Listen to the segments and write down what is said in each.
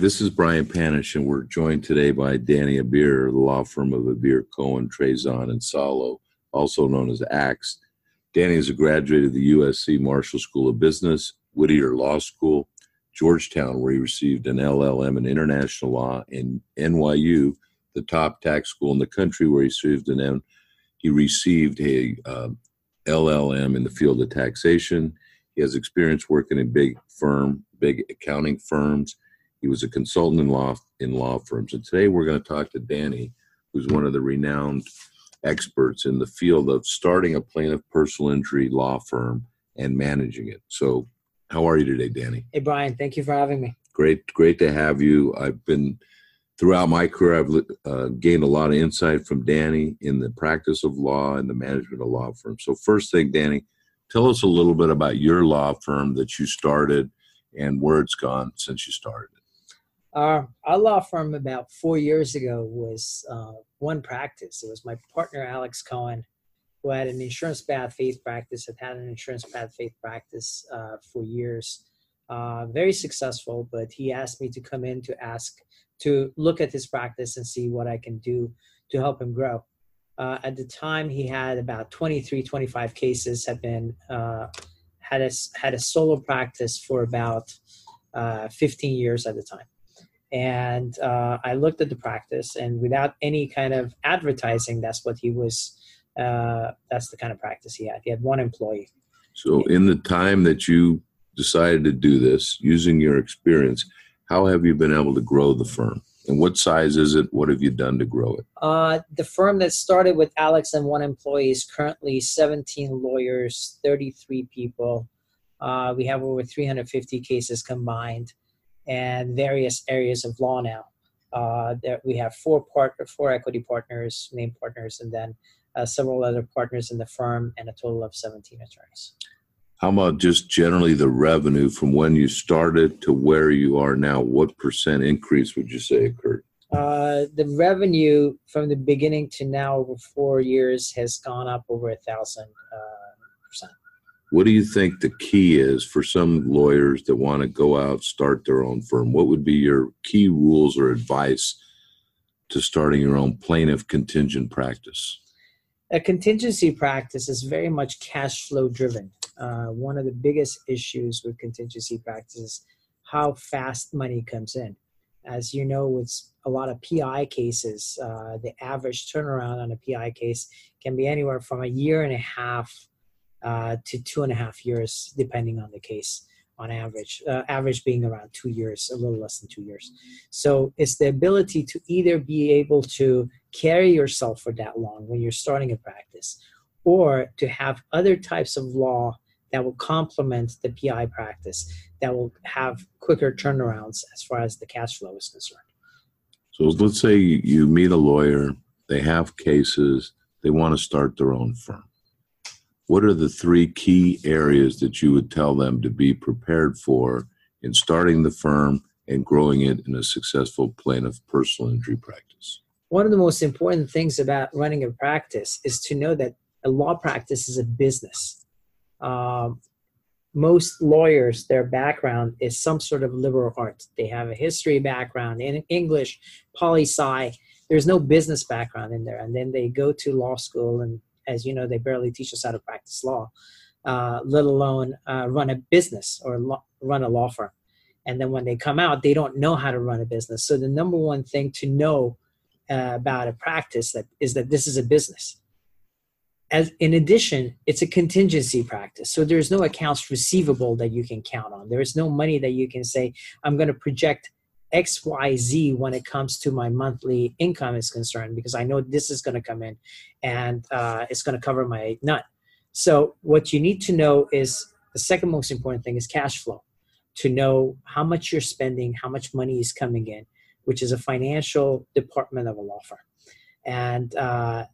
This is Brian Panish, and we're joined today by Danny Abir, the law firm of Abir Cohen, Treyzon, and Salo, also known as ACTS. Danny is a graduate of the USC Marshall School of Business, Whittier Law School, Georgetown, where he received an LLM in international law, and NYU, the top tax school in the country, where he received an. He received a uh, LLM in the field of taxation. He has experience working in big firm, big accounting firms he was a consultant in law in law firms. And today we're going to talk to Danny, who's one of the renowned experts in the field of starting a plaintiff personal injury law firm and managing it. So, how are you today, Danny? Hey, Brian. Thank you for having me. Great, great to have you. I've been throughout my career. I've uh, gained a lot of insight from Danny in the practice of law and the management of law firms. So, first thing, Danny, tell us a little bit about your law firm that you started and where it's gone since you started. Our, our law firm about four years ago was uh, one practice. It was my partner, Alex Cohen, who had an insurance bad faith practice, had had an insurance bad faith practice uh, for years. Uh, very successful, but he asked me to come in to ask to look at his practice and see what I can do to help him grow. Uh, at the time, he had about 23, 25 cases, had been uh, had a had a solo practice for about uh, 15 years at the time and uh, I looked at the practice, and without any kind of advertising, that's what he was. Uh, that's the kind of practice he had. He had one employee. So, in the time that you decided to do this, using your experience, how have you been able to grow the firm? And what size is it? What have you done to grow it? Uh, the firm that started with Alex and one employee is currently 17 lawyers, 33 people. Uh, we have over 350 cases combined and various areas of law now. Uh, there, we have four part, four equity partners, named partners, and then uh, several other partners in the firm, and a total of 17 attorneys. How about just generally the revenue from when you started to where you are now? What percent increase would you say occurred? Uh, the revenue from the beginning to now over four years has gone up over a thousand uh, percent. What do you think the key is for some lawyers that want to go out start their own firm? What would be your key rules or advice to starting your own plaintiff contingent practice? A contingency practice is very much cash flow driven. Uh, one of the biggest issues with contingency practice is how fast money comes in. As you know, with a lot of PI cases, uh, the average turnaround on a PI case can be anywhere from a year and a half uh, to two and a half years, depending on the case on average, uh, average being around two years, a little less than two years. So it's the ability to either be able to carry yourself for that long when you're starting a practice, or to have other types of law that will complement the PI practice that will have quicker turnarounds as far as the cash flow is concerned. So let's say you meet a lawyer, they have cases, they want to start their own firm what are the three key areas that you would tell them to be prepared for in starting the firm and growing it in a successful plaintiff personal injury practice? One of the most important things about running a practice is to know that a law practice is a business. Um, most lawyers, their background is some sort of liberal arts. They have a history background in English, poli sci. There's no business background in there. And then they go to law school and as you know, they barely teach us how to practice law, uh, let alone uh, run a business or lo- run a law firm. And then when they come out, they don't know how to run a business. So the number one thing to know uh, about a practice that is that this is a business. As in addition, it's a contingency practice. So there's no accounts receivable that you can count on. There is no money that you can say, I'm going to project xyz when it comes to my monthly income is concerned because i know this is going to come in and uh, it's going to cover my nut. So what you need to know is the second most important thing is cash flow. To know how much you're spending how much money is coming in which is a financial department of a law firm. And uh,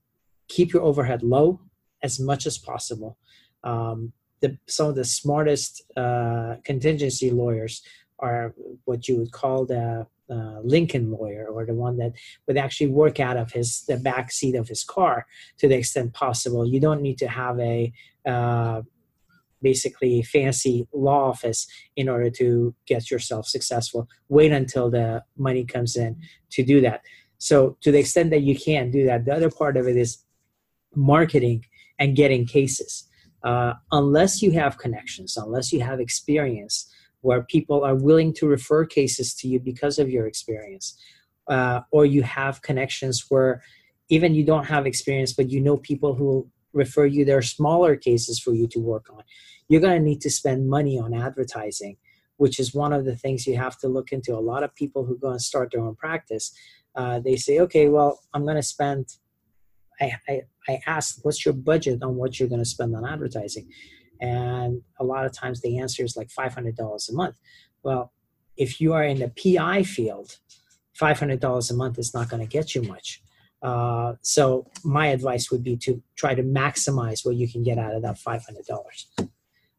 keep your overhead low as much as possible. Um, the, some of the smartest uh, contingency lawyers are what you would call the uh, Lincoln lawyer or the one that would actually work out of his the back seat of his car to the extent possible. You don't need to have a uh, basically fancy law office in order to get yourself successful. Wait until the money comes in to do that. So, to the extent that you can do that, the other part of it is marketing and getting cases. Uh, unless you have connections, unless you have experience where people are willing to refer cases to you because of your experience, uh, or you have connections where even you don't have experience, but you know people who refer you their smaller cases for you to work on, you're going to need to spend money on advertising, which is one of the things you have to look into. A lot of people who go and start their own practice, uh, they say, okay, well, I'm going to spend I, I, I asked, what's your budget on what you're going to spend on advertising? And a lot of times the answer is like $500 a month. Well, if you are in the PI field, $500 a month is not going to get you much. Uh, so my advice would be to try to maximize what you can get out of that $500.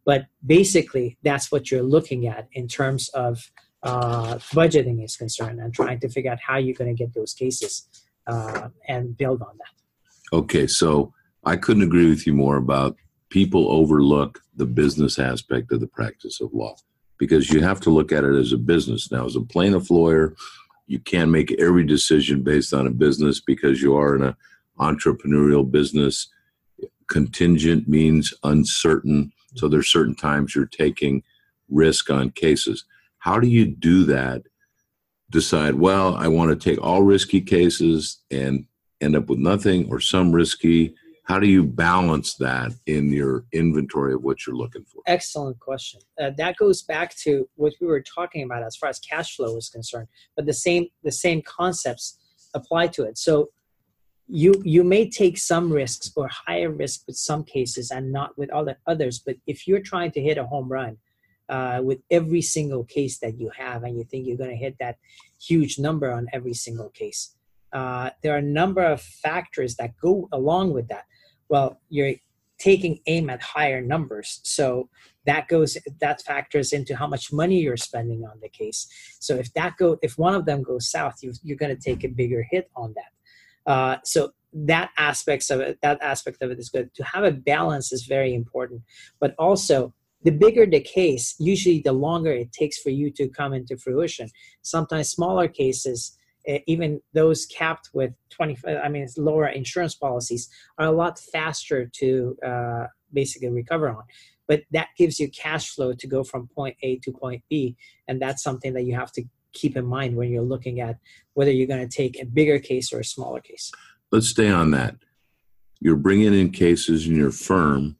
But basically, that's what you're looking at in terms of uh, budgeting is concerned and trying to figure out how you're going to get those cases uh, and build on that. Okay, so I couldn't agree with you more about people overlook the business aspect of the practice of law because you have to look at it as a business. Now, as a plaintiff lawyer, you can't make every decision based on a business because you are in an entrepreneurial business. Contingent means uncertain. So there's certain times you're taking risk on cases. How do you do that? Decide, well, I want to take all risky cases and end up with nothing or some risky? How do you balance that in your inventory of what you're looking for? Excellent question. Uh, that goes back to what we were talking about as far as cash flow is concerned, but the same the same concepts apply to it. So you you may take some risks or higher risk with some cases and not with other others. But if you're trying to hit a home run uh, with every single case that you have, and you think you're going to hit that huge number on every single case, uh, there are a number of factors that go along with that. Well, you're taking aim at higher numbers, so that goes that factors into how much money you're spending on the case. So if that go if one of them goes south, you, are going to take a bigger hit on that. Uh, so that aspects of it, that aspect of it is good. To have a balance is very important, but also the bigger the case, usually the longer it takes for you to come into fruition. Sometimes smaller cases even those capped with 20 i mean it's lower insurance policies are a lot faster to uh, basically recover on. But that gives you cash flow to go from point a to point b and that's something that you have to keep in mind when you're looking at whether you're going to take a bigger case or a smaller case. Let's stay on that. You're bringing in cases in your firm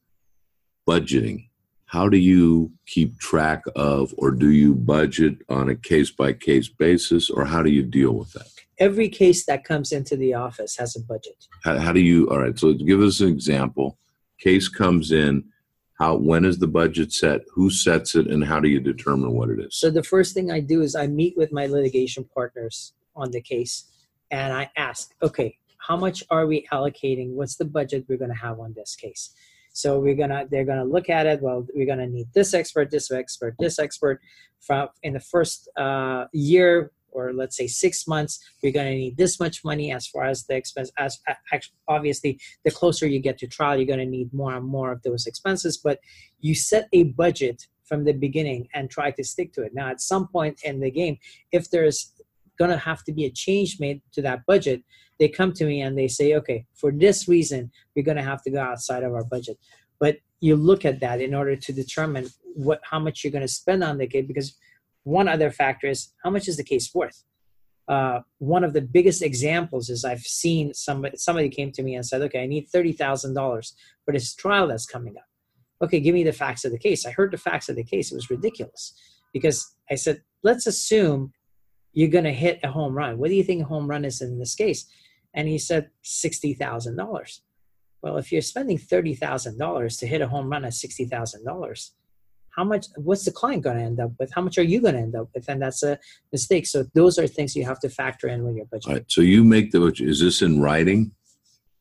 budgeting how do you keep track of or do you budget on a case by case basis or how do you deal with that? Every case that comes into the office has a budget. How, how do you all right so give us an example. Case comes in how when is the budget set who sets it and how do you determine what it is? So the first thing i do is i meet with my litigation partners on the case and i ask okay how much are we allocating? What's the budget we're going to have on this case so we're gonna they're gonna look at it. Well, we're gonna need this expert, this expert, this expert. From in the first uh, year or let's say six months, we're going to need this much money as far as the expense. As obviously, the closer you get to trial, you're going to need more and more of those expenses. But you set a budget from the beginning and try to stick to it. Now, at some point in the game, if there's going to have to be a change made to that budget, they come to me and they say, okay, for this reason, we're going to have to go outside of our budget. But you look at that in order to determine what how much you're going to spend on the case because one other factor is how much is the case worth. Uh, one of the biggest examples is I've seen somebody somebody came to me and said, okay, I need thirty thousand dollars for this trial that's coming up. Okay, give me the facts of the case. I heard the facts of the case. It was ridiculous because I said, let's assume you're going to hit a home run. What do you think a home run is in this case? And he said $60,000. Well, if you're spending $30,000 to hit a home run at $60,000, how much, what's the client going to end up with? How much are you going to end up with? And that's a mistake. So those are things you have to factor in when you're budgeting. Right. So you make the, is this in writing?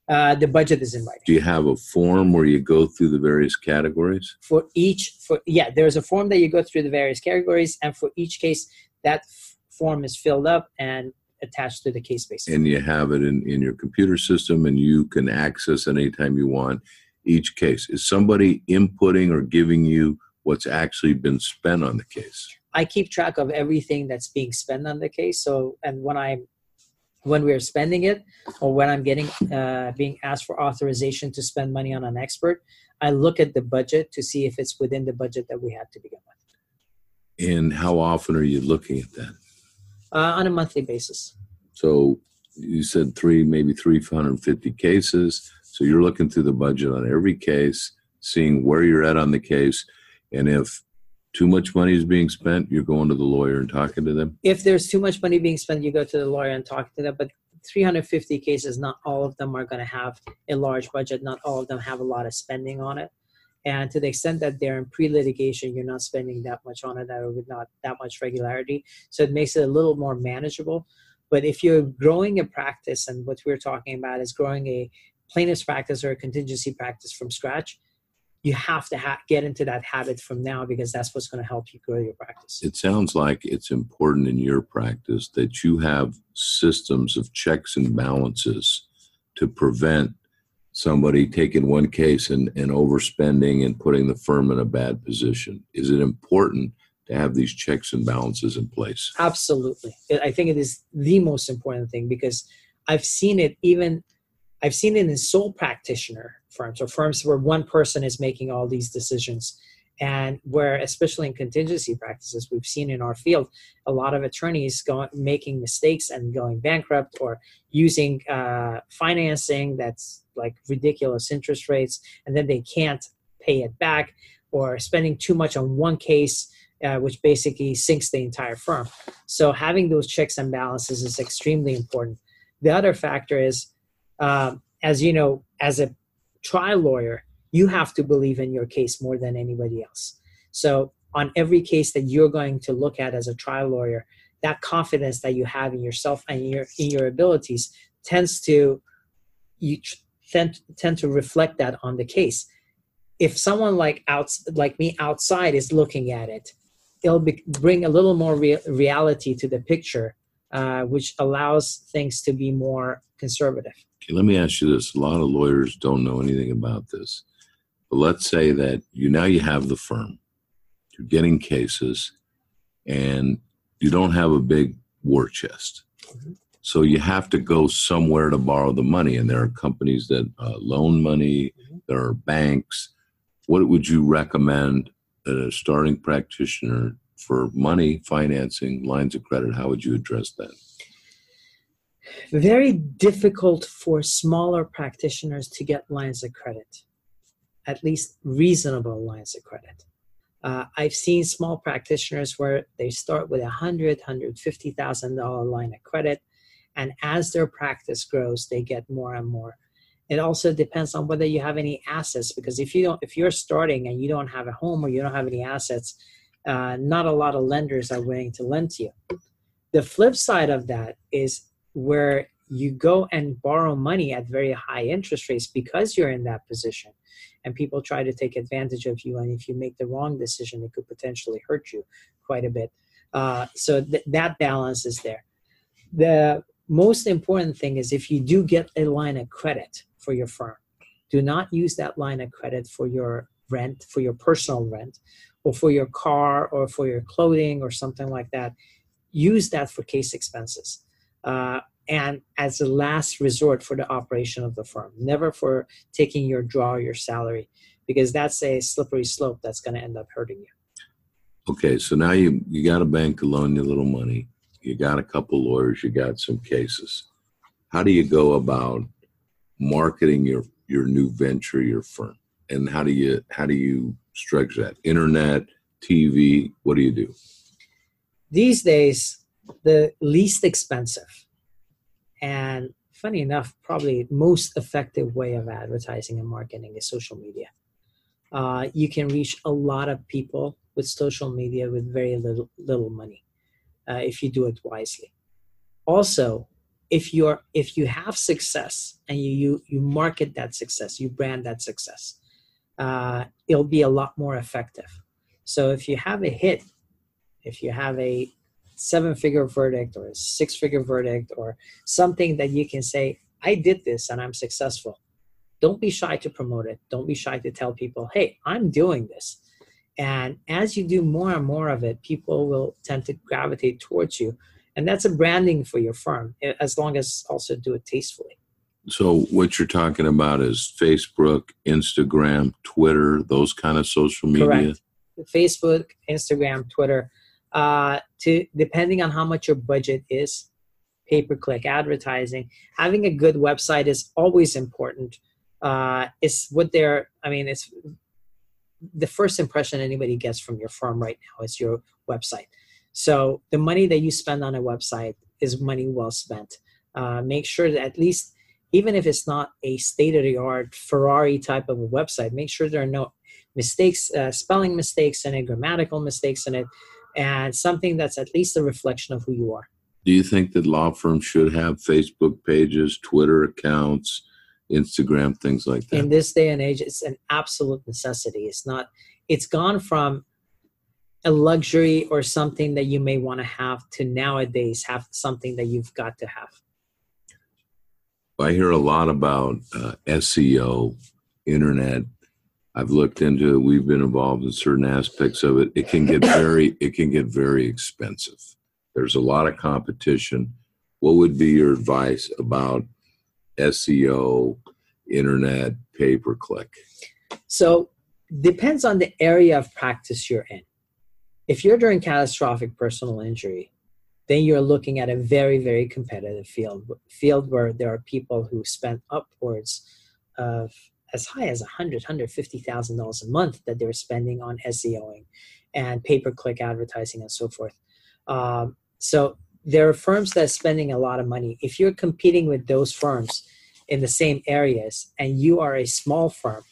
Uh, the budget is in writing. Do you have a form where you go through the various categories? For each, for yeah, there's a form that you go through the various categories, and for each case, that form is filled up and attached to the case base. And you have it in, in your computer system and you can access it anytime you want. each case? Is somebody inputting or giving you what's actually been spent on the case? I keep track of everything that's being spent on the case. So, and when I'm when we're spending it, or when I'm getting uh, being asked for authorization to spend money on an expert, I look at the budget to see if it's within the budget that we had to begin with. And how often are you looking at that? Uh, on a monthly basis. So you said three, maybe 350 cases. So you're looking through the budget on every case, seeing where you're at on the case, and if too much money is being spent, you're going to the lawyer and talking to them. If there's too much money being spent, you go to the lawyer and talk to them. But 350 cases, not all of them are going to have a large budget. Not all of them have a lot of spending on it. And to the extent that they're in pre-litigation, you're not spending that much on it, or with not that much regularity. So it makes it a little more manageable. But if you're growing a practice, and what we're talking about is growing a plaintiff's practice or a contingency practice from scratch, you have to ha- get into that habit from now because that's what's going to help you grow your practice. It sounds like it's important in your practice that you have systems of checks and balances to prevent somebody taking one case and, and overspending and putting the firm in a bad position. Is it important to have these checks and balances in place? Absolutely. I think it is the most important thing because I've seen it even I've seen it in sole practitioner firms or firms where one person is making all these decisions and where especially in contingency practices we've seen in our field a lot of attorneys going making mistakes and going bankrupt or using uh, financing that's like ridiculous interest rates and then they can't pay it back or spending too much on one case uh, which basically sinks the entire firm so having those checks and balances is extremely important the other factor is um, as you know, as a trial lawyer, you have to believe in your case more than anybody else. So, on every case that you're going to look at as a trial lawyer, that confidence that you have in yourself and in your in your abilities tends to you tend tend to reflect that on the case. If someone like out like me outside is looking at it, it'll be, bring a little more re- reality to the picture, uh, which allows things to be more conservative. Okay, let me ask you this. A lot of lawyers don't know anything about this. But let's say that you now you have the firm, you're getting cases, and you don't have a big war chest. Mm-hmm. So you have to go somewhere to borrow the money, and there are companies that uh, loan money. Mm-hmm. There are banks. What would you recommend a starting practitioner for money, financing, lines of credit? How would you address that? very difficult for smaller practitioners to get lines of credit, at least reasonable lines of credit. Uh, I've seen small practitioners where they start with a hundred, hundred fifty thousand dollar line of credit, and as their practice grows, they get more and more. It also depends on whether you have any assets, because if you don't, if you're starting and you don't have a home or you don't have any assets, uh, not a lot of lenders are willing to lend to you. The flip side of that is where you go and borrow money at very high interest rates because you're in that position and people try to take advantage of you and if you make the wrong decision it could potentially hurt you quite a bit uh, so th- that balance is there the most important thing is if you do get a line of credit for your firm do not use that line of credit for your rent for your personal rent or for your car or for your clothing or something like that. Use that for case expenses uh, and as a last resort for the operation of the firm, never for taking your draw, your salary, because that's a slippery slope that's going to end up hurting you. Okay, so now you you got a bank to loan you a little money, you got a couple lawyers, you got some cases. How do you go about marketing your your new venture, your firm, and how do you how do you structure that? Internet, TV, what do you do? These days, the least expensive and funny enough probably most effective way of advertising and marketing is social media uh, you can reach a lot of people with social media with very little little money uh, if you do it wisely also if you're if you have success and you you, you market that success you brand that success uh, it'll be a lot more effective so if you have a hit if you have a seven figure verdict or a six figure verdict or something that you can say, I did this and I'm successful. don't be shy to promote it. Don't be shy to tell people, hey, I'm doing this. And as you do more and more of it, people will tend to gravitate towards you. And that's a branding for your firm, as long as also do it tastefully. So, what you're talking about is Facebook, Instagram, Twitter, those kind of social media? Correct. Facebook, Instagram, Twitter. Uh, to depending on how much your budget is, pay per click advertising. Having a good website is always important. Uh, it's what they're. I mean, it's the first impression anybody gets from your firm right now is your website. So the money that you spend on a website is money well spent. Uh, make sure that at least, even if it's not a state of the art Ferrari type of a website, make sure there are no mistakes, uh, spelling mistakes it, grammatical mistakes in it, and something that's at least a reflection of who you are. Do you think that law firms should have Facebook pages, Twitter accounts, Instagram, things like that? In this day and age, it's an absolute necessity. It's not, it's gone from a luxury or something that you may want to have to nowadays have something that you've got to have. I hear a lot about uh, SEO, internet. I've looked into it. We've been involved in certain aspects of it. It can get very, it can get very expensive. There's a lot of competition. What would be your advice about SEO, internet, pay per click? So depends on the area of practice you're in. If you're doing catastrophic personal injury, then you're looking at a very, very competitive field, field where there are people who spend upwards of as high as $100, $150,000 a month that they're spending on SEOing and pay-per-click advertising and so forth. Um, so there are firms that are spending a lot of money. If you're competing with those firms in the same areas and you are a small firm,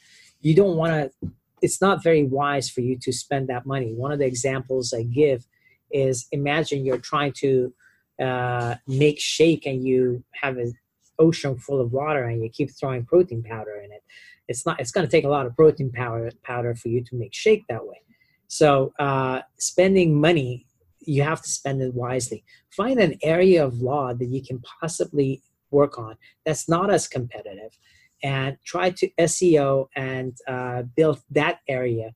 you don't want to, it's not very wise for you to spend that money. One of the examples I give is imagine you're trying to uh, make shake and you have an ocean full of water and you keep throwing protein powder in it. It's not, it's going to take a lot of protein powder, powder for you to make shake that way. So uh, spending money you have to spend it wisely. Find an area of law that you can possibly work on that's not as competitive and try to SEO and uh, build that area.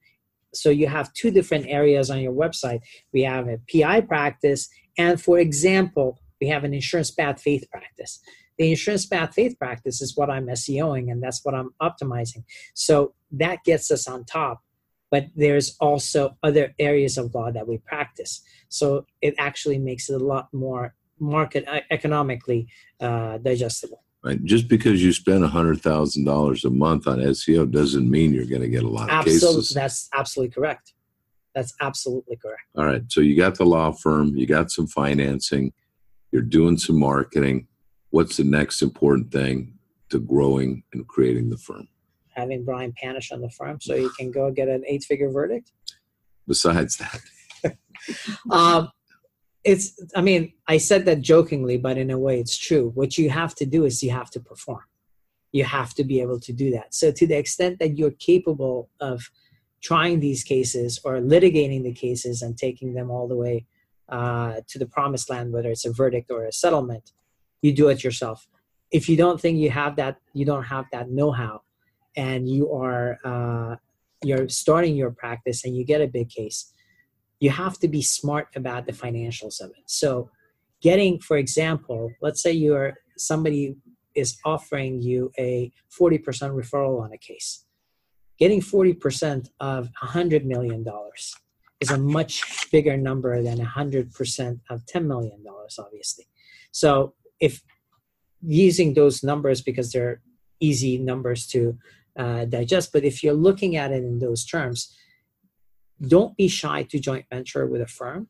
So you have two different areas on your website. We have a PI practice, and for example, we have an insurance bad faith practice. The insurance bad faith practice is what I'm SEOing, and that's what I'm optimizing. So that gets us on top but there's also other areas of law that we practice. So it actually makes it a lot more market economically uh, digestible. Right. Just because you spend hundred thousand dollars a month on SEO doesn't mean you're going to get a lot of absolutely, cases. That's absolutely correct. That's absolutely correct. All right. So you got the law firm, you got some financing, you're doing some marketing. What's the next important thing to growing and creating the firm? having Brian Panish on the firm so you can go get an eight figure verdict? Besides that, um, it's, I mean, I said that jokingly, but in a way it's true. What you have to do is you have to perform. You have to be able to do that. So, to the extent that you're capable of trying these cases or litigating the cases and taking them all the way uh, to the promised land, whether it's a verdict or a settlement, you do it yourself. If you don't think you have that, you don't have that know-how, and you are uh, you're starting your practice and you get a big case you have to be smart about the financials of it so getting for example let's say you're somebody is offering you a 40% referral on a case getting 40% of $100 million is a much bigger number than 100% of $10 million obviously so if using those numbers because they're easy numbers to uh, digest. But if you're looking at it in those terms, don't be shy to joint venture with a firm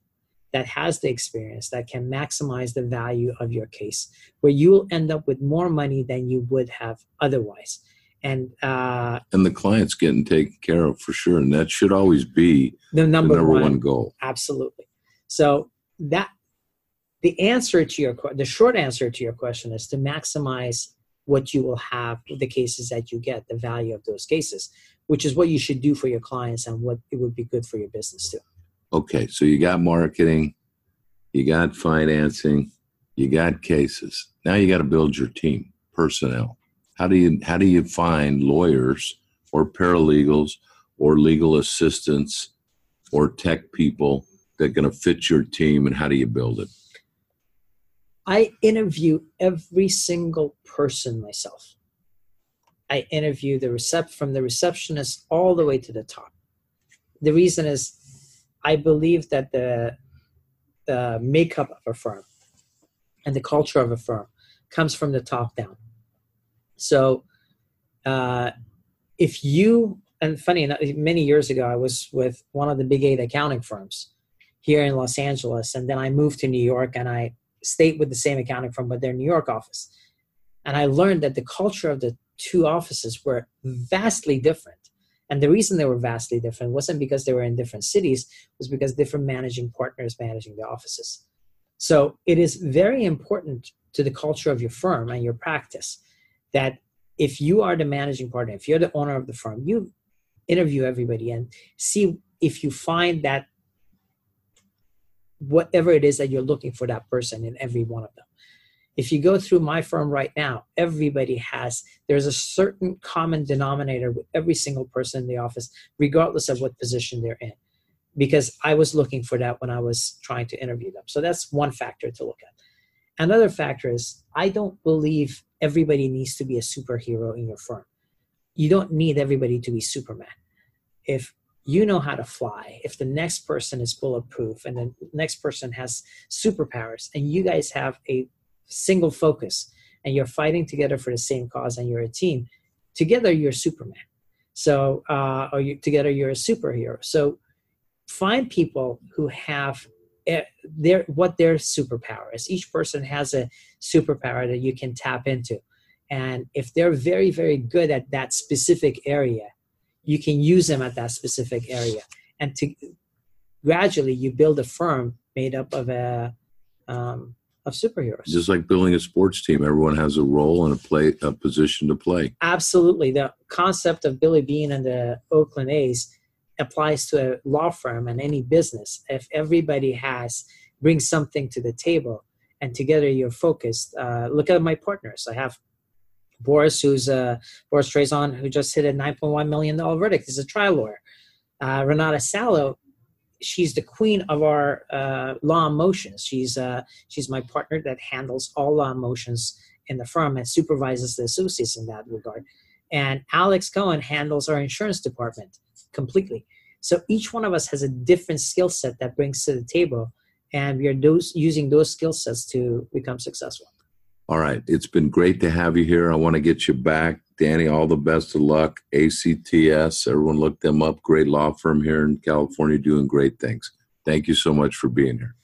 that has the experience that can maximize the value of your case, where you'll end up with more money than you would have otherwise. And uh, and the client's getting taken care of for sure, and that should always be the number, the number one, one goal. Absolutely. So that the answer to your the short answer to your question is to maximize what you will have the cases that you get the value of those cases which is what you should do for your clients and what it would be good for your business too okay so you got marketing you got financing you got cases now you got to build your team personnel How do you how do you find lawyers or paralegals or legal assistants or tech people that are going to fit your team, and how do you build it? I interview every single person myself. I interview the recept from the receptionist all the way to the top. The reason is I believe that the the makeup of a firm and the culture of a firm comes from the top down. So uh, if you and funny enough, many years ago, I was with one of the big eight accounting firms here in Los Angeles, and then I moved to New York, and I stayed with the same accounting firm, but their New York office. And I learned that the culture of the two offices were vastly different. And the reason they were vastly different wasn't because they were in different cities, was because different managing partners managing the offices. So it is very important to the culture of your firm and your practice that if you are the managing partner, if you're the owner of the firm, you interview everybody and see if you find that whatever it is that you're looking for that person in every one of them if you go through my firm right now everybody has there's a certain common denominator with every single person in the office regardless of what position they're in. Because i was looking for that when i was trying to interview them. So that's one factor to look at. Another factor is i don't believe everybody needs to be a superhero in your firm. You don't need everybody to be superman. If you know how to fly if the next person is bulletproof and the next person has superpowers and you guys have a single focus and you're fighting together for the same cause and you're a team. Together you're superman. So uh, or you, together you're a superhero. So find people who have eh, their what their superpower is. Each person has a superpower that you can tap into. And if they're very very good at that specific area you can use them at that specific area. And to gradually you build a firm made up of a um, of superheroes. Just like building a sports team everyone has a role and a play a position to play. Absolutely. The concept of billy Beane and the oakland a's applies to a law firm and any business. If everybody has brings something to the table and together you're focused uh, look at my partners. I have Boris, who's uh, Boris Treyzon, who just hit a $9.1 million verdict, He's a trial lawyer. Uh, Renata Salo, she's the queen of our uh, law motions. She's uh, she's my partner that handles all law motions in the firm and supervises the associates in that regard. And Alex Cohen handles our insurance department completely. So each one of us has a different skill set that brings to the table, and we are those, using those skill sets to become successful. All right. It's been great to have you here. I want to get you back. Danny, all the best of luck. ACTS, everyone look them up. Great law firm here in California doing great things. Thank you so much for being here.